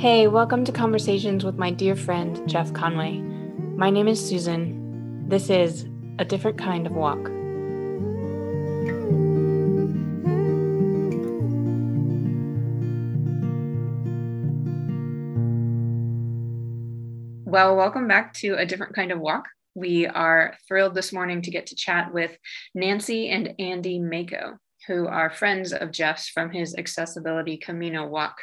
Hey, welcome to Conversations with my dear friend Jeff Conway. My name is Susan. This is A Different Kind of Walk. Well, welcome back to A Different Kind of Walk. We are thrilled this morning to get to chat with Nancy and Andy Mako, who are friends of Jeff's from his Accessibility Camino walk.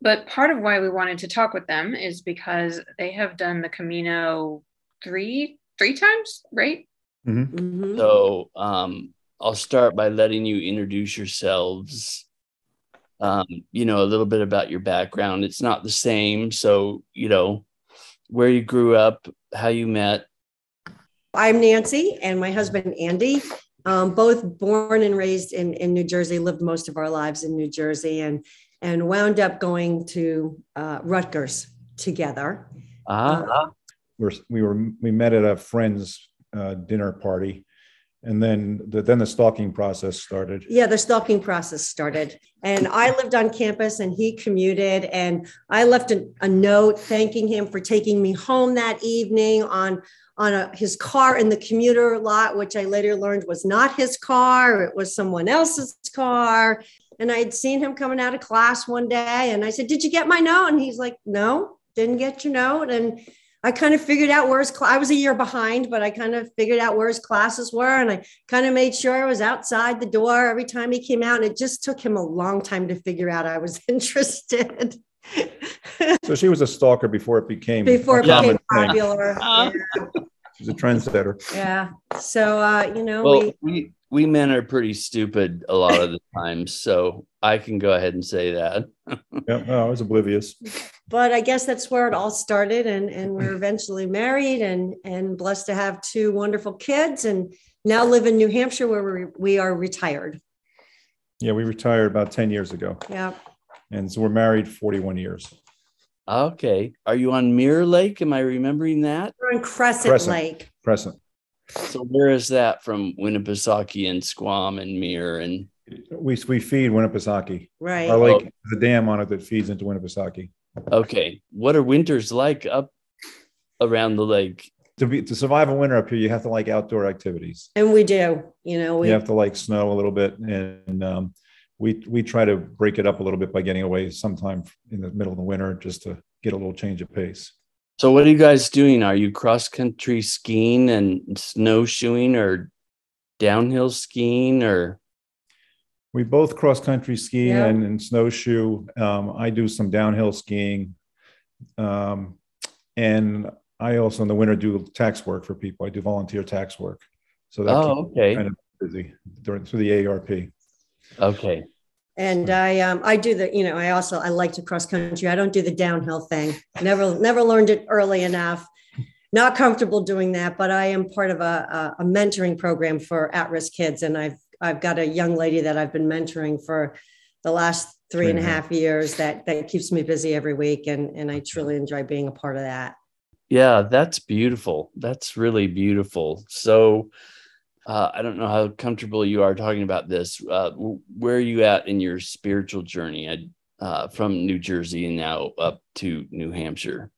But part of why we wanted to talk with them is because they have done the Camino three three times, right? Mm-hmm. Mm-hmm. So um, I'll start by letting you introduce yourselves. Um, you know, a little bit about your background. It's not the same. So, you know, where you grew up, how you met. I'm Nancy and my husband, Andy. Um, both born and raised in, in New Jersey, lived most of our lives in New Jersey. And and wound up going to uh, Rutgers together. Uh-huh. Uh, we're, we were we met at a friend's uh, dinner party, and then the, then the stalking process started. Yeah, the stalking process started, and I lived on campus, and he commuted, and I left a, a note thanking him for taking me home that evening on on a, his car in the commuter lot, which I later learned was not his car; it was someone else's car and I had seen him coming out of class one day and I said, Did you get my note? And he's like, No, didn't get your note. And I kind of figured out where his cl- I was a year behind, but I kind of figured out where his classes were. And I kind of made sure I was outside the door every time he came out. And it just took him a long time to figure out I was interested. so she was a stalker before it became before it became popular. Uh, yeah. She's a trendsetter. Yeah. So uh, you know, well, we, we we men are pretty stupid a lot of the times, so I can go ahead and say that. yeah, no, I was oblivious. But I guess that's where it all started, and and we're eventually married, and and blessed to have two wonderful kids, and now live in New Hampshire where we we are retired. Yeah, we retired about ten years ago. Yeah. And so we're married forty one years. Okay. Are you on Mirror Lake? Am I remembering that? We're on Crescent, Crescent. Lake. Crescent. So where is that from Winnipesaukee and Squam and Mir and we we feed Winnipesaukee. Right. Our lake oh. the dam on it that feeds into Winnipesaukee. Okay. What are winters like up around the lake? To be to survive a winter up here, you have to like outdoor activities. And we do. You know, we you have to like snow a little bit and um, we we try to break it up a little bit by getting away sometime in the middle of the winter just to get a little change of pace. So what are you guys doing? Are you cross country skiing and snowshoeing or downhill skiing or we both cross country ski yeah. and, and, snowshoe. Um, I do some downhill skiing. Um, and I also in the winter do tax work for people. I do volunteer tax work. So that's oh, okay. kind of busy during through the AARP. Okay. And I um, I do the you know I also I like to cross country. I don't do the downhill thing. Never never learned it early enough. Not comfortable doing that, but I am part of a, a, a mentoring program for at-risk kids, and I've I've got a young lady that I've been mentoring for the last three and a half years that that keeps me busy every week, and and I truly enjoy being a part of that. Yeah, that's beautiful. That's really beautiful. So uh, I don't know how comfortable you are talking about this. Uh, where are you at in your spiritual journey uh, from New Jersey and now up to New Hampshire?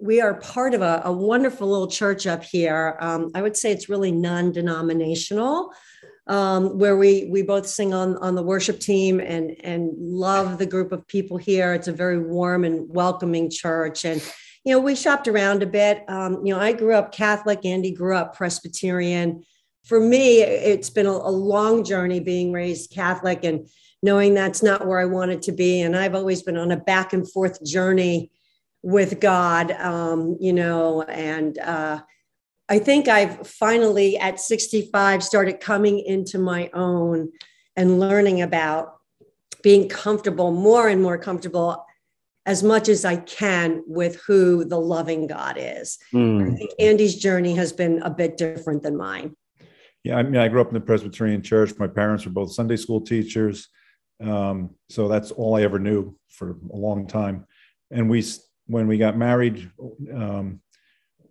We are part of a, a wonderful little church up here. Um, I would say it's really non-denominational, um, where we we both sing on on the worship team and and love the group of people here. It's a very warm and welcoming church, and you know we shopped around a bit. Um, you know, I grew up Catholic. Andy grew up Presbyterian for me, it's been a, a long journey being raised Catholic and knowing that's not where I wanted to be. And I've always been on a back and forth journey with God, um, you know, and uh, I think I've finally at 65 started coming into my own and learning about being comfortable, more and more comfortable as much as I can with who the loving God is. Mm. I think Andy's journey has been a bit different than mine. Yeah, I mean, I grew up in the Presbyterian church. My parents were both Sunday school teachers. Um, so that's all I ever knew for a long time. And we, when we got married, um,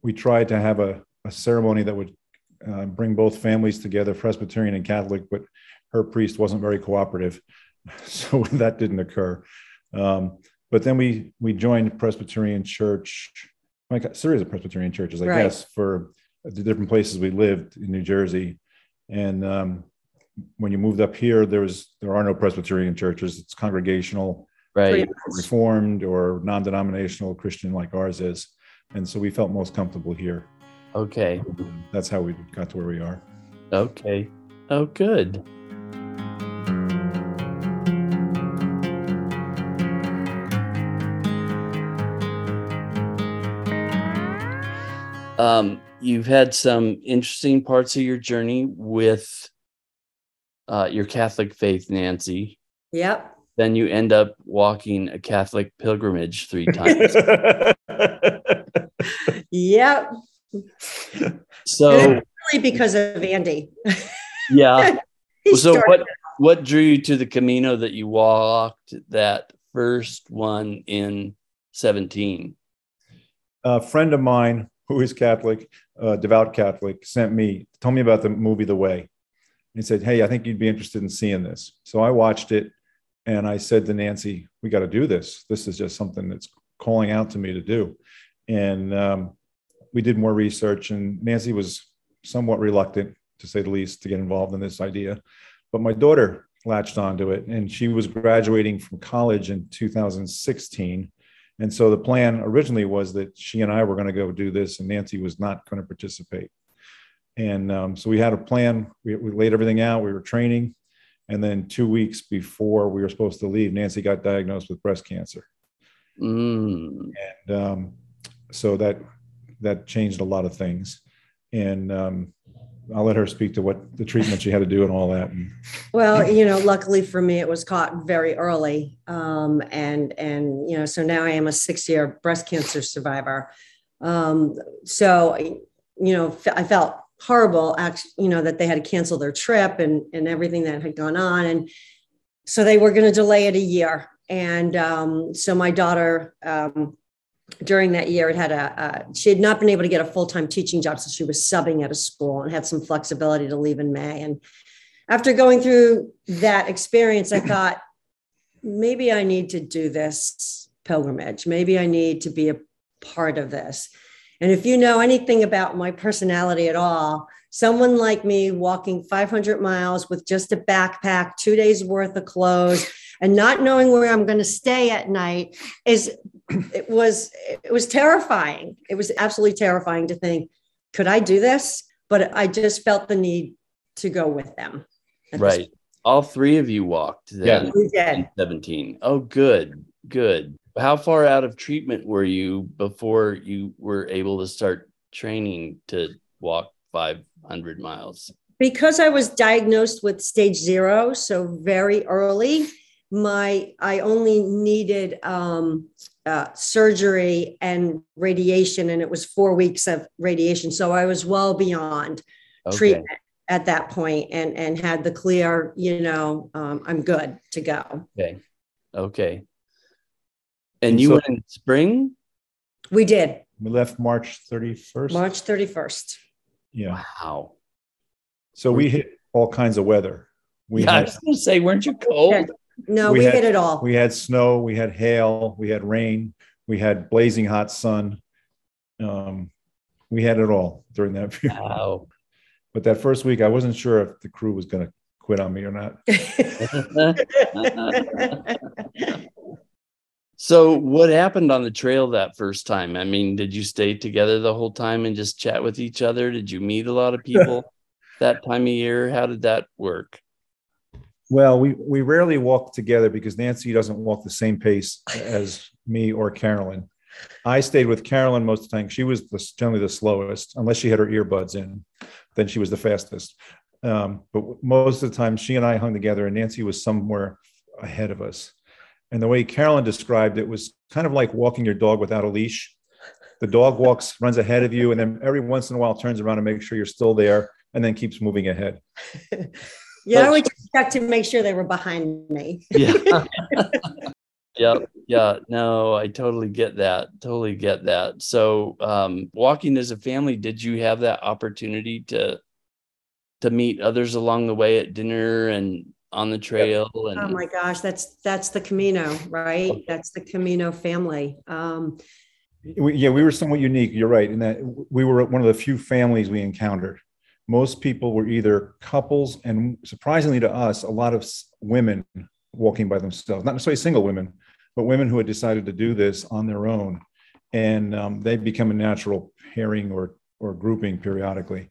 we tried to have a, a ceremony that would uh, bring both families together, Presbyterian and Catholic, but her priest wasn't very cooperative. So that didn't occur. Um, but then we we joined Presbyterian Church, like a series of Presbyterian churches, I Right. guess, for the different places we lived in New Jersey. And um, when you moved up here, there was there are no Presbyterian churches. It's congregational, Right. Reformed, or non-denominational Christian like ours is. And so we felt most comfortable here. Okay. That's how we got to where we are. Okay. Oh, good. Um, you've had some interesting parts of your journey with uh, your Catholic faith, Nancy. Yep. Then you end up walking a Catholic pilgrimage three times. Yep. so, Really because of Andy. yeah. He so started- what what drew you to the Camino that you walked that first one in 17? a friend of mine who is Catholic, uh, devout Catholic, sent me, told me about the movie The Way. He said, Hey, I think you'd be interested in seeing this. So I watched it and I said to Nancy, We got to do this. This is just something that's calling out to me to do. And um, we did more research, and Nancy was somewhat reluctant, to say the least, to get involved in this idea. But my daughter latched onto it, and she was graduating from college in 2016. And so the plan originally was that she and I were going to go do this, and Nancy was not going to participate. And um, so we had a plan. We, we laid everything out. We were training. And then two weeks before we were supposed to leave, Nancy got diagnosed with breast cancer. Mm, And um, so that that changed a lot of things. And um, I'll let her speak to what the treatment she had to do and all that. Well, you know, luckily for me, it was caught very early. Um, and, and, you know, so now I am a six year breast cancer survivor. Um, so, you know, I felt horrible, actually, you know, that they had to cancel their trip and, and everything that had gone on. And so they were going to delay it a year. And um, so my daughter, um, during that year, it had a, a she had not been able to get a full time teaching job, so she was subbing at a school and had some flexibility to leave in May. And after going through that experience, I thought maybe I need to do this pilgrimage. Maybe I need to be a part of this. And if you know anything about my personality at all, someone like me walking 500 miles with just a backpack, two days worth of clothes, and not knowing where I'm going to stay at night is it was it was terrifying. It was absolutely terrifying to think, could I do this? But I just felt the need to go with them. right. All three of you walked then Yeah. We did. 17. Oh, good. Good. How far out of treatment were you before you were able to start training to walk 500 miles? because I was diagnosed with stage zero, so very early, my I only needed um, uh, surgery and radiation, and it was four weeks of radiation. So I was well beyond Okay. treatment at that point, and and had the clear, you know, um, I'm good to go. Okay. Okay. And And you so- went in spring? We did we left March 31st. March 31st. Yeah. Wow. So we hit all kinds of weather. We yeah, I had was going to say, weren't you cold? No, We we, had- hit it all. we had snow, we had hail, we had rain, we had blazing hot sun. Um, we had it all during that period. Wow. But that first week, I wasn't sure if the crew was going to quit on me or not. so, what happened on the trail that first time? I mean, did you stay together the whole time and just chat with each other? Did you meet a lot of people that time of year? How did that work? Well, we we rarely walk together because Nancy doesn't walk the same pace as me or Carolyn. I stayed with Carolyn most of the time. She was the, generally the slowest, unless she had her earbuds in. Then she was the fastest. Um, but most of the time, she and I hung together, and Nancy was somewhere ahead of us. And the way Carolyn described it was kind of like walking your dog without a leash. The dog walks, runs ahead of you, and then every once in a while turns around and makes sure you're still there, and then keeps moving ahead. yeah, I But- would just check to make sure they were behind me. Yeah. yeah. Yeah. No, I totally get that. Totally get that. So, um, walking as a family, did you have that opportunity to to meet others along the way at dinner and on the trail and Oh my gosh, that's that's the Camino, right? That's the Camino family. Um, We, yeah, we were somewhat unique. You're right in that we were one of the few families we encountered. Most people were either couples, and surprisingly to us, a lot of women walking by themselves. Not necessarily single women, but women who had decided to do this on their own, and um, they become a natural pairing or or grouping periodically.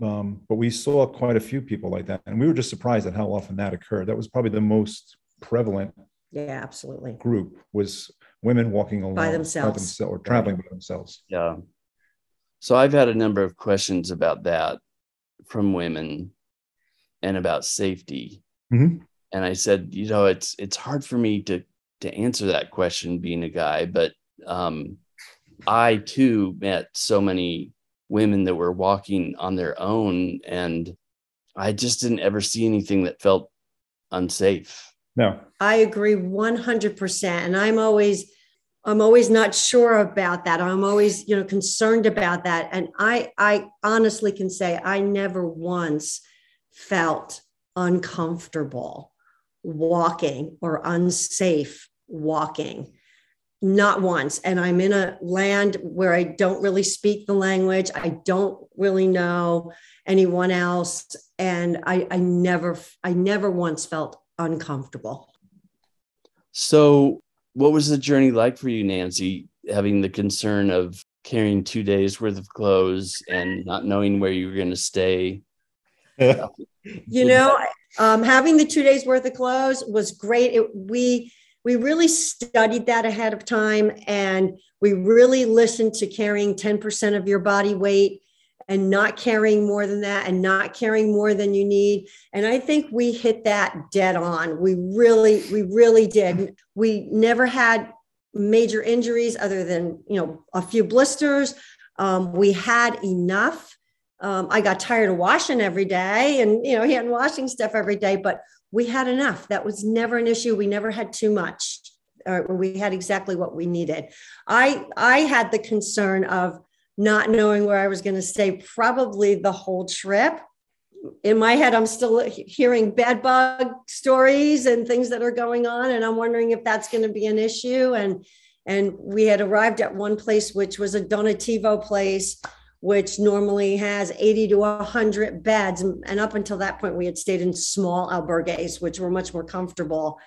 Um, but we saw quite a few people like that, and we were just surprised at how often that occurred. That was probably the most prevalent yeah, absolutely. group was women walking alone themselves. themselves or traveling by themselves. yeah so i've had a number of questions about that from women and about safety Mhm. and i said you know it's it's hard for me to to answer that question being a guy but um i too met so many women that were walking on their own and i just didn't ever see anything that felt unsafe No, I agree 100%. And I'm always, I'm always not sure about that. I'm always, you know, concerned about that. And I, I honestly can say I never once felt uncomfortable walking or unsafe walking. Not once. And I'm in a land where I don't really speak the language. I don't really know anyone else. And I, I never, I never once felt uncomfortable. So, what was the journey like for you, Nancy, having the concern of carrying two days worth of clothes and not knowing where you were going to stay? You know, um, having the two days worth of clothes was great. It, we we really studied that ahead of time, and we really listened to carrying ten percent of your body weight and not carrying more than that, and not carrying more than you need. And I think we hit that dead on. We really, we really did. We never had major injuries other than you know a few blisters. Um, we had enough um, I got tired of washing every day and, you know, hand washing stuff every day, but we had enough. That was never an issue. We never had too much. Or we had exactly what we needed. I I had the concern of not knowing where I was going to stay probably the whole trip. In my head, I'm still hearing bed bug stories and things that are going on, and I'm wondering if that's going to be an issue. And and we had arrived at one place which was a Donativo place which normally has 80 to 100 beds. And up until that point, we had stayed in small albergues, which were much more comfortable.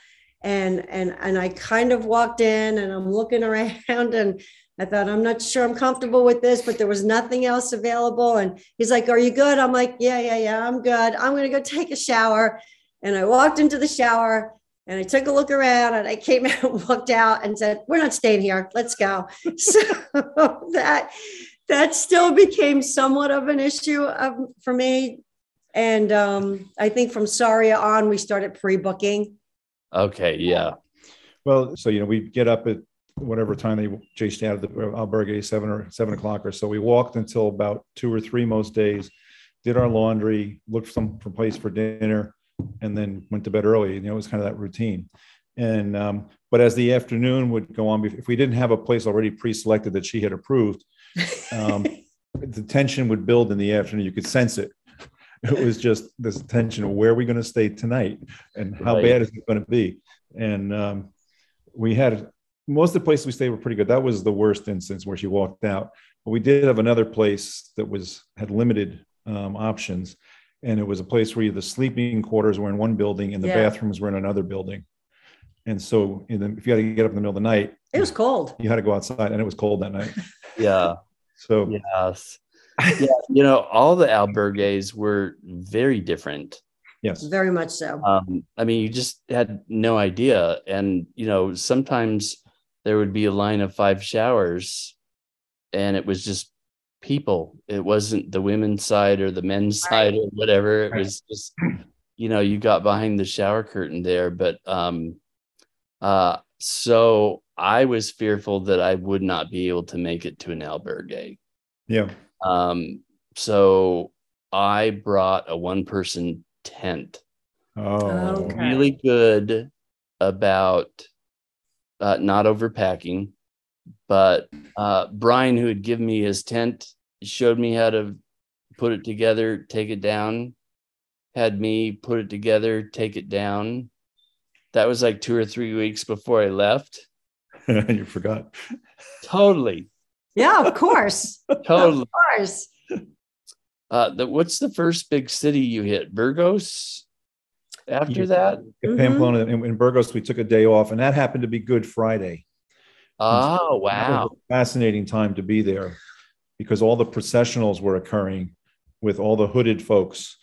And, and, and I kind of walked in and I'm looking around and I thought, I'm not sure I'm comfortable with this, but there was nothing else available. And he's like, Are you good? I'm like, Yeah, yeah, yeah, I'm good. I'm going to go take a shower. And I walked into the shower and I took a look around and I came out and walked out and said, We're not staying here. Let's go. So that that still became somewhat of an issue um, for me. And um, I think from Sarria on, we started pre-booking. Okay, yeah. Well, so you know, we get up at whatever time they chased out of the albergue, seven or seven o'clock or so. We walked until about two or three most days, did our laundry, looked for some for place for dinner, and then went to bed early. You know, it was kind of that routine. And um, but as the afternoon would go on, if we didn't have a place already pre-selected that she had approved, um, the tension would build in the afternoon. You could sense it. It was just this tension of where are we going to stay tonight and how Right. bad is it going to be? And um, we had most of the places we stayed were pretty good. That was the worst instance where she walked out. But we did have another place that was had limited um, options, and it was a place where the sleeping quarters were in one building and the Yeah. bathrooms were in another building. And so, in the, if you had to get up in the middle of the night, It was cold. you had to go outside, and it was cold that night. Yeah. So Yes. Yeah. You know, all the albergues were very different. yes, Very much so. Um, I mean, you just had no idea. And, you know, sometimes there would be a line of five showers and it was just people. It wasn't the women's side or the men's side or whatever. It Right. was just, you know, you got behind the shower curtain there. But um uh so I was fearful that I would not be able to make it to an albergue. yeah, Um, so I brought a one person tent oh, Okay. really good about uh, not overpacking. But uh, Brian, who had given me his tent, showed me how to put it together, take it down, had me put it together, take it down. That was like two or three weeks before I left. you forgot. Totally. Yeah, of course. Totally. Of course. Uh, the, what's the first big city you hit? Burgos. After that, Mhm. Pamplona and in Burgos, we took a day off, and that happened to be Good Friday. oh That wow, fascinating time to be there because all the processionals were occurring with all the hooded folks.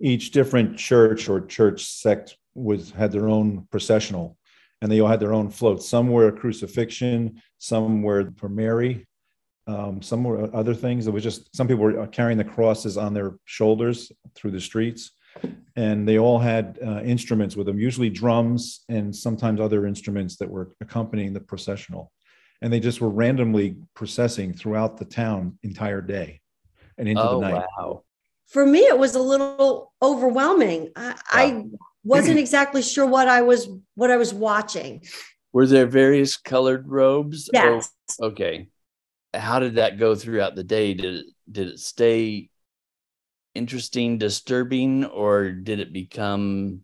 Each different church or church sect was had their own processional and they all had their own floats. Some were crucifixion, some were for Mary, um, some were other things. It was just some people were carrying the crosses on their shoulders through the streets. And they all had uh, instruments with them, usually drums and sometimes other instruments that were accompanying the processional and they just were randomly processing throughout the town entire day and into oh the night. wow. For me, it was a little overwhelming. I, I wasn't exactly sure what I was what I was watching. Were there various colored robes? or- Yes. okay. How did that go throughout the day? Did it did it stay interesting, disturbing, or did it become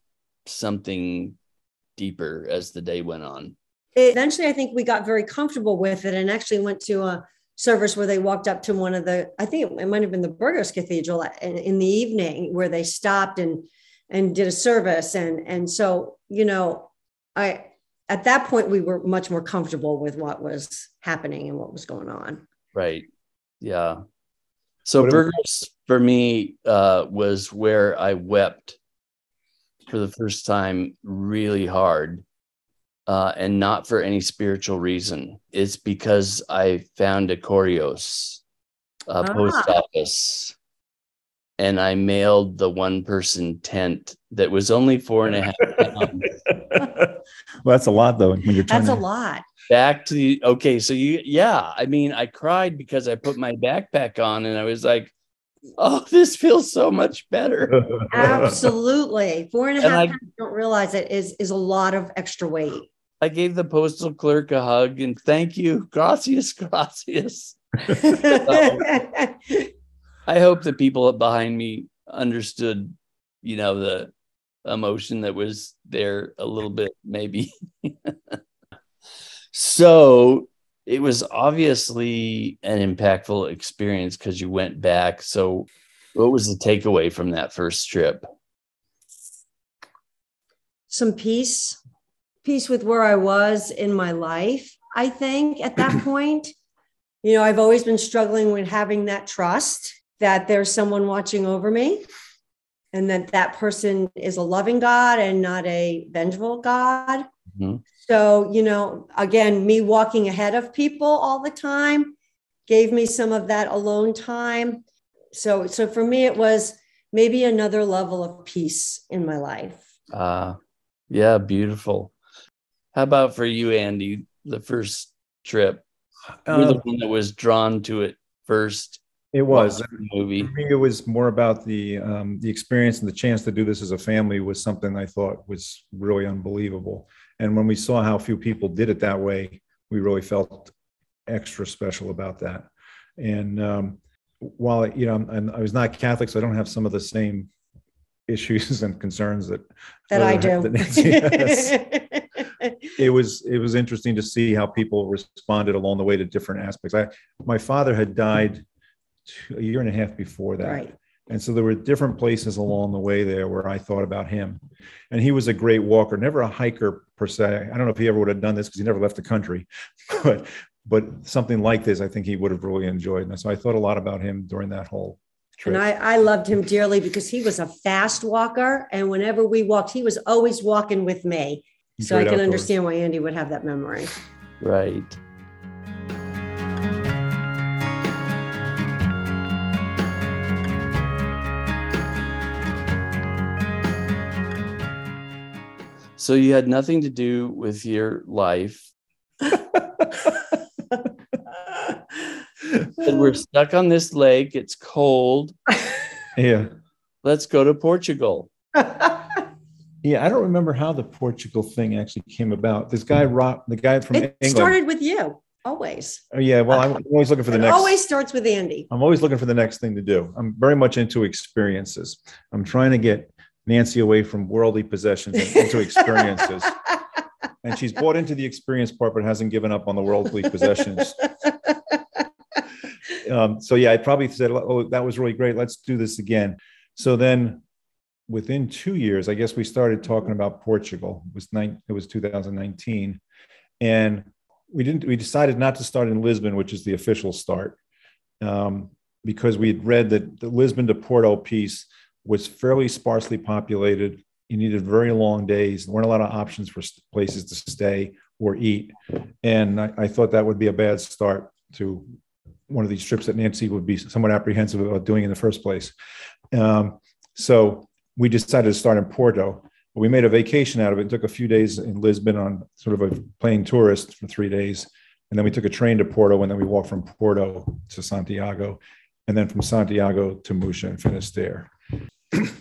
something deeper as the day went on? eventually i think we got very comfortable with it and actually went to a service where they walked up to one of the i think it might have been the burgos cathedral uh, in, in the evening where they stopped and and did a service and and so you know i at that point we were much more comfortable with what was happening and what was going on Right. Yeah. So What- Burgos for me uh, was where I wept for the first time really hard. Uh, and not for any spiritual reason. It's because I found a Correos uh, post Ah. office and I mailed the one person tent that was only four and a half pounds well, that's a lot though. When you're trying that's a lot back to the okay so you yeah i mean i cried because i put my backpack on and i was like oh this feels so much better. Absolutely. Four and a And half I- pounds, don't realize it is is a lot of extra weight. I gave the postal clerk a hug and thank you. Gracias gracias. I hope the people behind me understood you know the emotion that was there a little bit maybe. So it was obviously an impactful experience because you went back. So what was the takeaway from that first trip? Some peace peace with where i was in my life i think at that point. You know i've always been struggling with having that trust that there's someone watching over me and that that person is a loving god and not a vengeful god. Mhm. So you know again me walking ahead of people all the time gave me some of that alone time. So so for me it was maybe another level of peace in my life. Uh yeah beautiful. How about for you andy the first trip? You're the Uh, one that was drawn to it first it was. the movie. For me, it was more about the um, the experience and the chance to do this as a family was something I thought was really unbelievable. And when we saw how few people did it that way, we really felt extra special about that. And um, while you know, I'm, I was not Catholic, so I don't have some of the same issues and concerns that that I that do. Nancy has. it was it was interesting to see how people responded along the way to different aspects. I my father had died two, a year and a half before that, right. And so there were different places along the way there where I thought about him. And he was a great walker, never a hiker per se. I don't know if he ever would have done this because he never left the country, but but something like this, I think he would have really enjoyed. And so I thought a lot about him during that whole trip. And I, I loved him dearly because he was a fast walker. And whenever we walked, he was always walking with me. So I can outdoors. understand why Andy would have that memory. right so you had nothing to do with your life and we're stuck on this lake it's cold yeah. let's go to portugal Yeah, I don't remember how the Portugal thing actually came about. This guy, Rob, the guy from it England. started with you, always. oh, yeah, well, I'm always looking for the It next. always starts with Andy. I'm always looking for the next thing to do. I'm very much into experiences. I'm trying to get Nancy away from worldly possessions and into experiences. and she's bought into the experience part, but hasn't given up on the worldly possessions. Um, so yeah, I probably said, "Oh, that was really great. Let's do this again." So then, within two years, I guess we started talking about Portugal. It was nine, It was 2019, and we didn't. We decided not to start in Lisbon, which is the official start, um, because we had read that the Lisbon to Porto piece was fairly sparsely populated. You needed very long days. There weren't a lot of options for places to stay or eat, and I, I thought that would be a bad start to one of these trips that Nancy would be somewhat apprehensive about doing in the first place. Um, so we decided to start in Porto. We made a vacation out of it. it. Took a few days in Lisbon on sort of a plain tourist for three days, and then we took a train to Porto, and then we walked from Porto to Santiago, and then from Santiago to Muxía and finished there.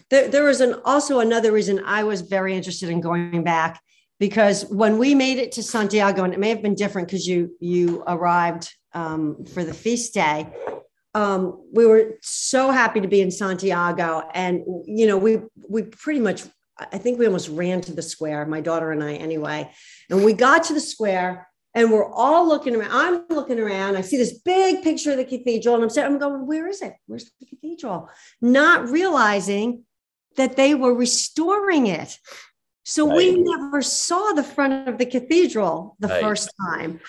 There, there was an also another reason I was very interested in going back because when we made it to Santiago, and it may have been different because you you arrived um, for the feast day. Um, we were so happy to be in Santiago, and you know, we we pretty much, I think we almost ran to the square, my daughter and I, anyway. And we got to the square, and we're all looking around. I'm looking around. I see this big picture of the cathedral, and I'm saying, I'm going, where is it? Where's the cathedral? Not realizing that they were restoring it. So right. we never saw the front of the cathedral the right. first time.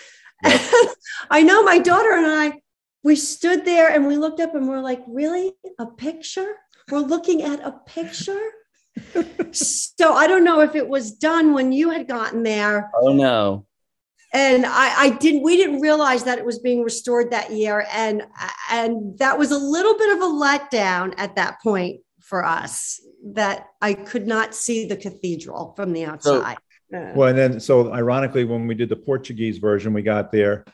Yep. I know my daughter and I, we stood there and we looked up and we're like, really? A picture? We're looking at a picture? so I don't know if it was done when you had gotten there. Oh no. And I, I didn't we didn't realize that it was being restored that year. And and that was a little bit of a letdown at that point for us that I could not see the cathedral from the outside. Well, and then so ironically, when we did the Portuguese version, we got there,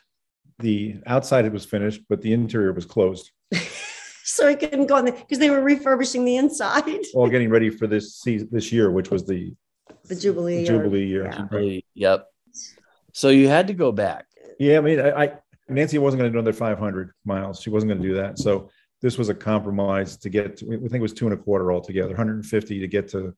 the outside it was finished, but the interior was closed. so he couldn't go in there because they were refurbishing the inside. All getting ready for this season, this year, which was the the Jubilee the Jubilee year. Yeah. Yep. So you had to go back. Yeah, I mean, I, I Nancy wasn't going to do another 500 miles. She wasn't going to do that. So this was a compromise to get. To, we think it was two and a quarter altogether, 150 to get to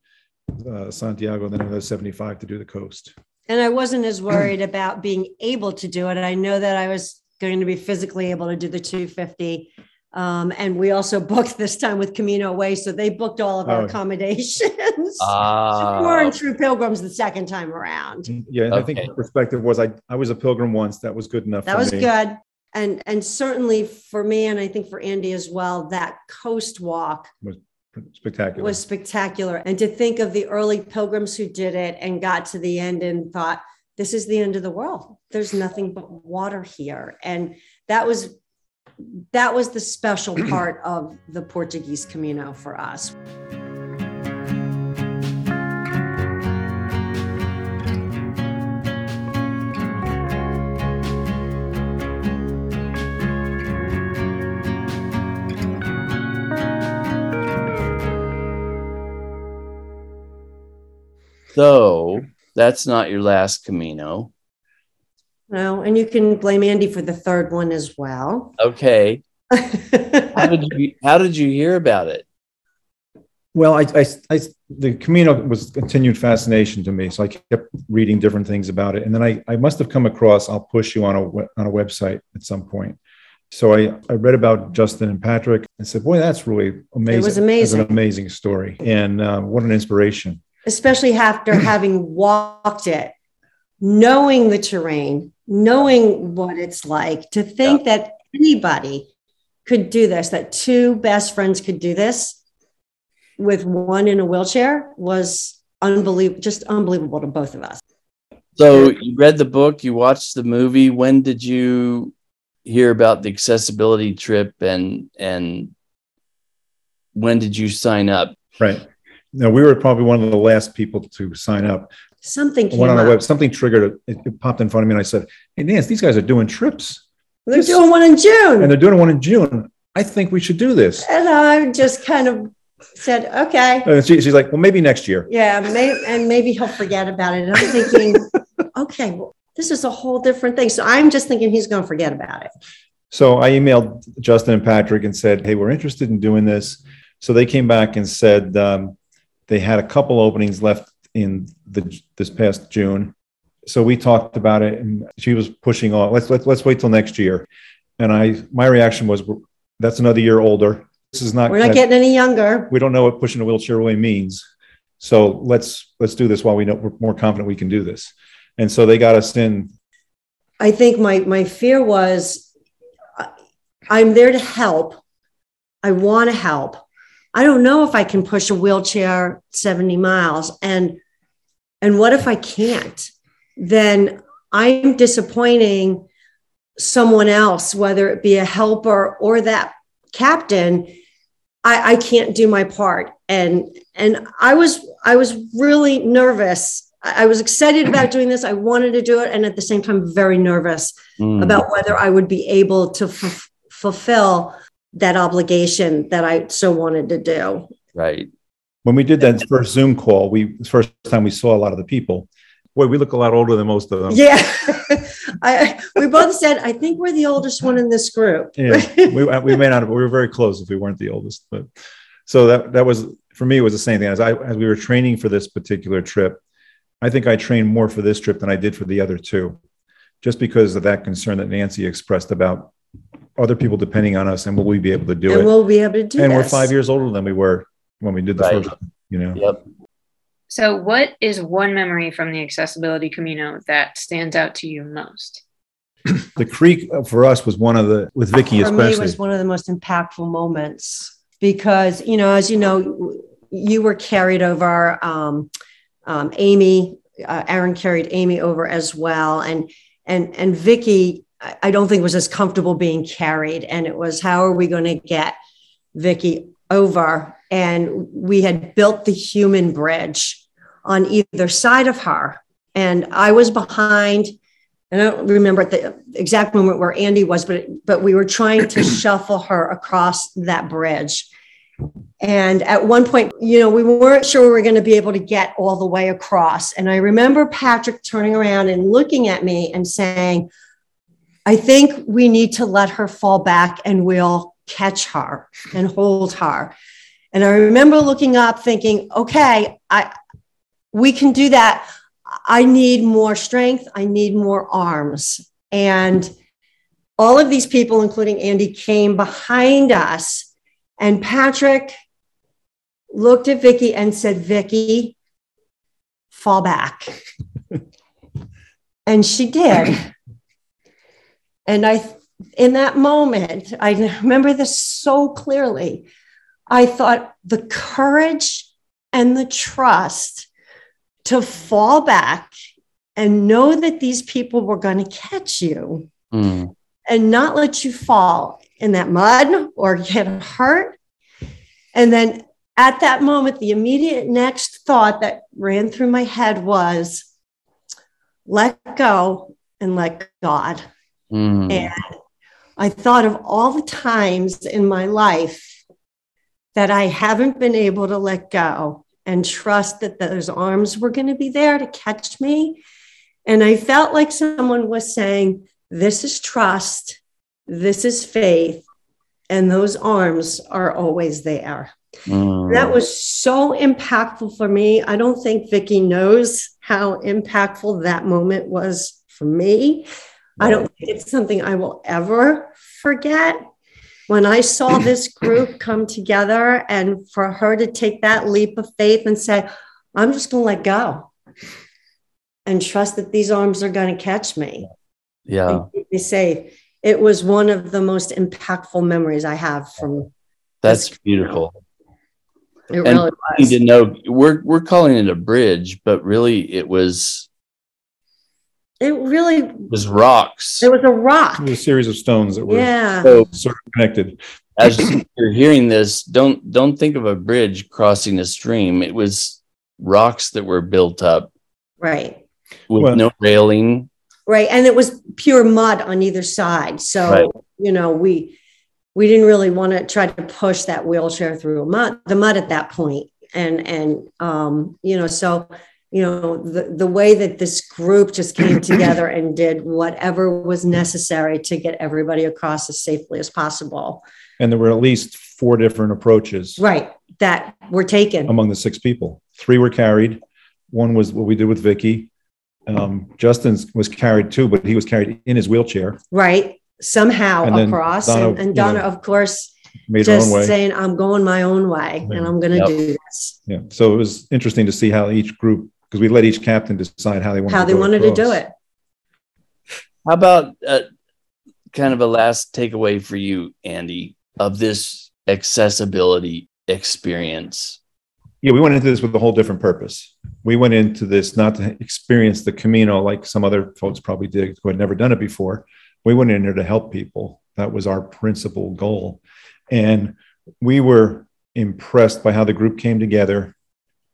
uh, Santiago, and then another 75 to do the coast. And I wasn't as worried about being able to do it. I know that I was going to be physically able to do the 250. Um, and we also booked this time with Camino Way, so they booked all of our oh. accommodations. Ah. we weren't true pilgrims the second time around. Mm, yeah, okay. I think the perspective was I I was a pilgrim once. That was good enough. That was me. good, and and certainly for me, and I think for Andy as well. That coast walk was spectacular. was spectacular. And to think of the early pilgrims who did it and got to the end and thought, this is the end of the world. There's nothing but water here. And that was that was the special part of the Portuguese Camino for us. So that's not your last Camino. No, and you can blame Andy for the third one as well. Okay. how did you How did you hear about it? Well, I, I, I, the Camino was continued fascination to me, so I kept reading different things about it, and then I, I must have come across. I'll push you on a on a website at some point. So I, I read about Justin and Patrick and said, "Boy, that's really amazing! It was amazing. It's an amazing story, and uh, what an inspiration!" especially after having walked it, knowing the terrain, knowing what it's like, to think yeah. that anybody could do this, that two best friends could do this with one in a wheelchair was unbelievable, just unbelievable to both of us. So you read the book, you watched the movie. When did you hear about the accessibility trip and and when did you sign up? Right Now we were probably one of the last people to sign up. Something came went on our web. Something triggered it. It popped in front of me, and I said, "Hey, Nance, these guys are doing trips. They're this, doing one in June, and they're doing one in June. I think we should do this." And I just kind of said, "Okay." And she, she's like, "Well, maybe next year." Yeah, may, and maybe he'll forget about it. And I'm thinking, okay, well, this is a whole different thing. So I'm just thinking he's going to forget about it. So I emailed Justin and Patrick and said, "Hey, we're interested in doing this." So they came back and said. Um, they had a couple openings left in the this past June. So we talked about it, and she was pushing on. Let's let's let's wait till next year. And I, my reaction was, that's another year older. This is not. We're not getting any younger. We don't know what pushing a wheelchair away means. So let's let's do this while we know we're more confident we can do this. And so they got us in. I think my my fear was, I'm there to help. I want to help. I don't know if I can push a wheelchair 70 miles, and and what if I can't? Then I'm disappointing someone else, whether it be a helper or that captain. I, I can't do my part, and and I was I was really nervous. I was excited about doing this. I wanted to do it, and at the same time, very nervous Mm. about whether I would be able to f- fulfill that obligation that I so wanted to do. right. When we did that first Zoom call, we the first time we saw a lot of the people. Boy, we look a lot older than most of them. Yeah, I we both said I think we're the oldest one in this group. Yeah, we, uh, we may not have, but we were very close if we weren't the oldest. But so that that was for me it was the same thing as I as we were training for this particular trip. I think I trained more for this trip than I did for the other two, just because of that concern that Nancy expressed about other people depending on us and will we be able to do and it. we'll be able to do it. and we're five years older than we were when we did the Right. first. You know, Yep. So, what is one memory from the Accessibility Camino that stands out to you most? the creek uh, for us was one of the with Vicky For me especially. was one of the most impactful moments because you know, as you know, you were carried over. Um, um, Amy, uh, Aaron carried Amy over as well, and and and Vicky, I I don't think was as comfortable being carried, and it was how are we going to get Vicky over? And we had built the human bridge on either side of her, and I was behind. And I don't remember at the exact moment where Andy was, but but we were trying to shuffle her across that bridge. And at one point, you know, we weren't sure we were going to be able to get all the way across. And I remember Patrick turning around and looking at me and saying, I think we need to let her fall back and we'll catch her and hold her. And I remember looking up thinking, okay, I we can do that. I need more strength. I need more arms. And all of these people, including Andy, came behind us. And Patrick looked at Vicky and said, Vicky, fall back. and she did. And I, in that moment, I remember this so clearly. I thought the courage and the trust to fall back and know that these people were going to catch you Mm. and not let you fall in that mud or get hurt. And then at that moment, the immediate next thought that ran through my head was let go and let God. Mm. And I thought of all the times in my life that I haven't been able to let go and trust that those arms were going to be there to catch me. And I felt like someone was saying, This is trust, this is faith, and those arms are always there. Mm. That was so impactful for me. I don't think Vicky knows how impactful that moment was for me. I don't think it's something I will ever forget. When I saw this group come together and for her to take that leap of faith and say, I'm just going to let go and trust that these arms are going to catch me Yeah. and keep me safe. It was one of the most impactful memories I have from That's beautiful. it. And Really You was. didn't know we're we're calling it a bridge, but really it was It really it was rocks. It was a rock. It was a series of stones that were Yeah. So sort of connected. as you're hearing this, don't don't think of a bridge crossing a stream. It was rocks that were built up Right. with Well- no railing. Right. And it was pure mud on either side. So, Right. you know, we we didn't really want to try to push that wheelchair through mud, the mud at that point. And and um, you know, so you know, the, the way that this group just came together and did whatever was necessary to get everybody across as safely as possible. And there were at least four different approaches right that were taken among the six people. Three were carried. One was what we did with Vicky. Um, Justin's was carried too, but he was carried in his wheelchair. right somehow And across Donna, and, and you donna know, of course Made her just own way. saying i'm going my own way and i'm going to Yep. do this Yeah. So it was interesting to see how each group, because we let each captain decide how they wanted how to they go wanted to do it How about uh, kind of a last takeaway for you, Andy, of this accessibility experience? Yeah, we went into this with a whole different purpose. We went into this not to experience the Camino like some other folks probably did who had never done it before. We went in there to help people. That was our principal goal. And we were impressed by how the group came together,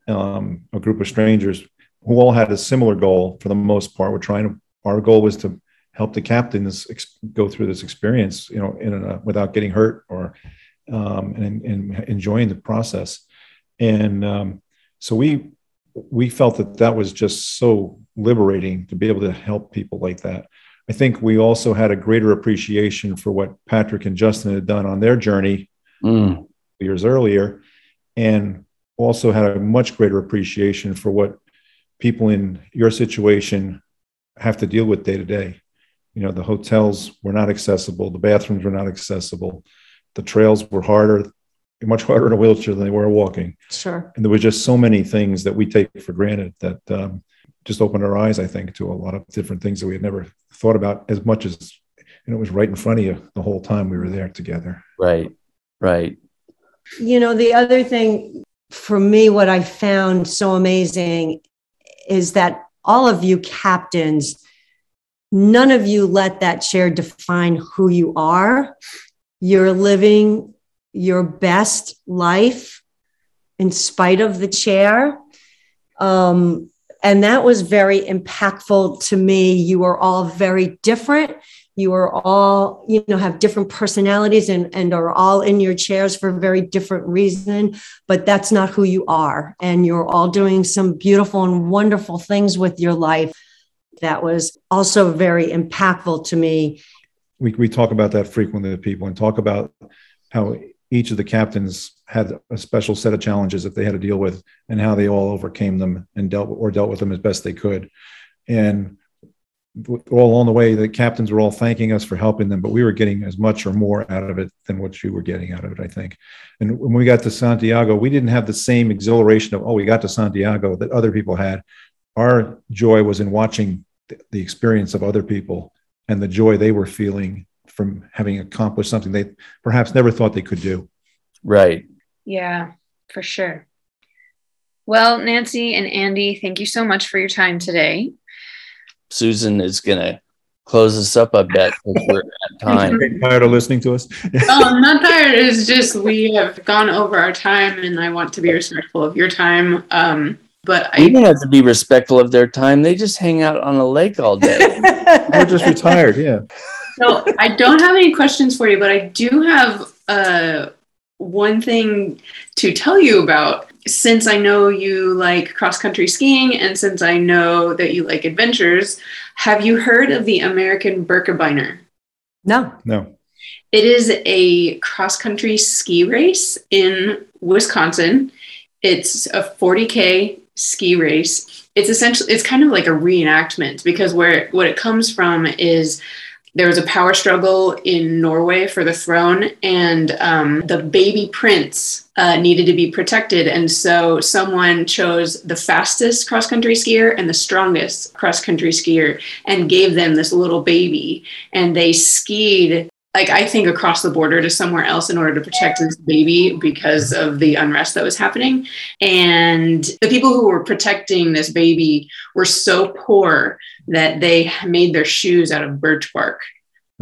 um, a group of strangers who all had a similar goal for the most part. We're trying to, our goal was to help the captains ex- go through this experience, you know, in a, without getting hurt or um, and, and enjoying the process. And um, so we we felt that that was just so liberating to be able to help people like that. I think we also had a greater appreciation for what Patrick and Justin had done on their journey Mm, years earlier, and also had a much greater appreciation for what people in your situation have to deal with day to day. You know, the hotels were not accessible, the bathrooms were not accessible, the trails were harder, much harder in a wheelchair than they were walking sure and there were just so many things that we take for granted that um, just opened our eyes i think to a lot of different things that we had never thought about as much as and it was right in front of you the whole time we were there together right, right. you know the other thing for me what i found so amazing is that all of you captains none of you let that chair define who you are. You're living your best life in spite of the chair. Um, and that was very impactful to me. You are all very different you are all you know have different personalities and and are all in your chairs for a very different reason but that's not who you are. And you're all doing some beautiful and wonderful things with your life. That was also very impactful to me. We, we talk about that frequently with people and talk about how each of the captains had a special set of challenges that they had to deal with and how they all overcame them and dealt or dealt with them as best they could. And all along the way the captains were all thanking us for helping them but we were getting as much or more out of it than what you were getting out of it i think and when we got to santiago we didn't have the same exhilaration of oh we got to santiago that other people had our joy was in watching the, the experience of other people and the joy they were feeling from having accomplished something they perhaps never thought they could do Right. Yeah, for sure. Well, Nancy and Andy, thank you so much for your time today. Susan is going to close us up, I bet, because we're at time. tired of listening to us Oh, I'm not tired. It's just we have gone over our time, and I want to be respectful of your time. Um, but You I, don't have to be respectful of their time. They just hang out on a lake all day. we're just retired yeah so I don't have any questions for you, but I do have uh, one thing to tell you about. Since I know you like cross country skiing, and since I know that you like adventures, have you heard of the American Birkebeiner? no no It is a cross country ski race in Wisconsin. It's a 40k ski race. It's essentially it's kind of like a reenactment because where what it comes from is there was a power struggle in Norway for the throne, and um, the baby prince uh, needed to be protected. And so someone chose the fastest cross country skier and the strongest cross country skier and gave them this little baby. And they skied like I think across the border to somewhere else in order to protect this baby because of the unrest that was happening. And the people who were protecting this baby were so poor that they made their shoes out of birch bark.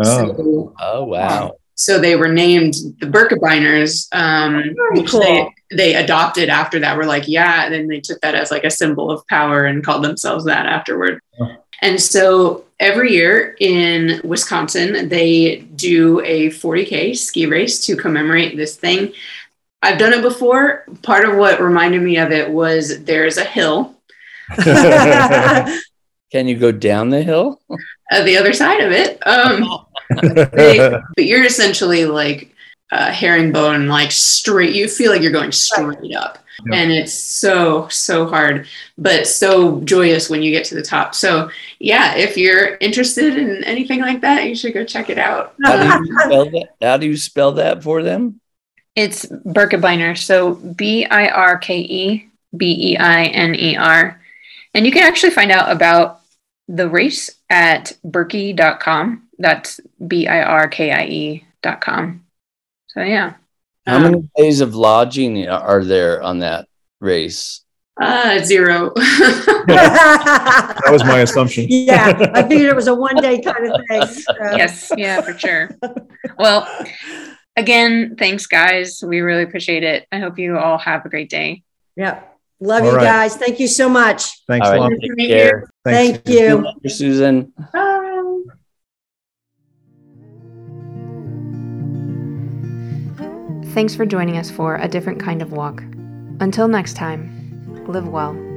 oh So, Oh, wow. so they were named the Birkebeiners, um, which cool. they, they adopted after that. Were like, yeah, and then they took that as like a symbol of power and called themselves that afterward. Oh. And so every year in Wisconsin, they do a 40K ski race to commemorate this thing. I've done it before. Part of what reminded me of it was there's a hill Can you go down the hill? at the other side of it. Um, they, but you're essentially like uh, herringbone, like straight. You feel like you're going straight up, Yeah. and it's so so hard, but so joyous when you get to the top. So yeah, if you're interested in anything like that, you should go check it out. How do you spell that? How do you spell that for them? It's Birkebeiner. So B I R K E B E I N E R. And you can actually find out about the race at Birkie.com. That's B I R K I E.com. So, yeah. How Um, many days of lodging are there on that race? Uh, zero. That was my assumption. yeah, I figured it was a one day kind of thing. Uh, Yes. Yeah, for sure. Well, again, thanks, guys. We really appreciate it. I hope you all have a great day. Yeah. Love All you right. guys. Thank you so much. Thanks All a right, lot. take Thank care. Thanks. Thank you. Susan. Bye. Thanks for joining us for A Different Kind of Walk. Until next time, live well.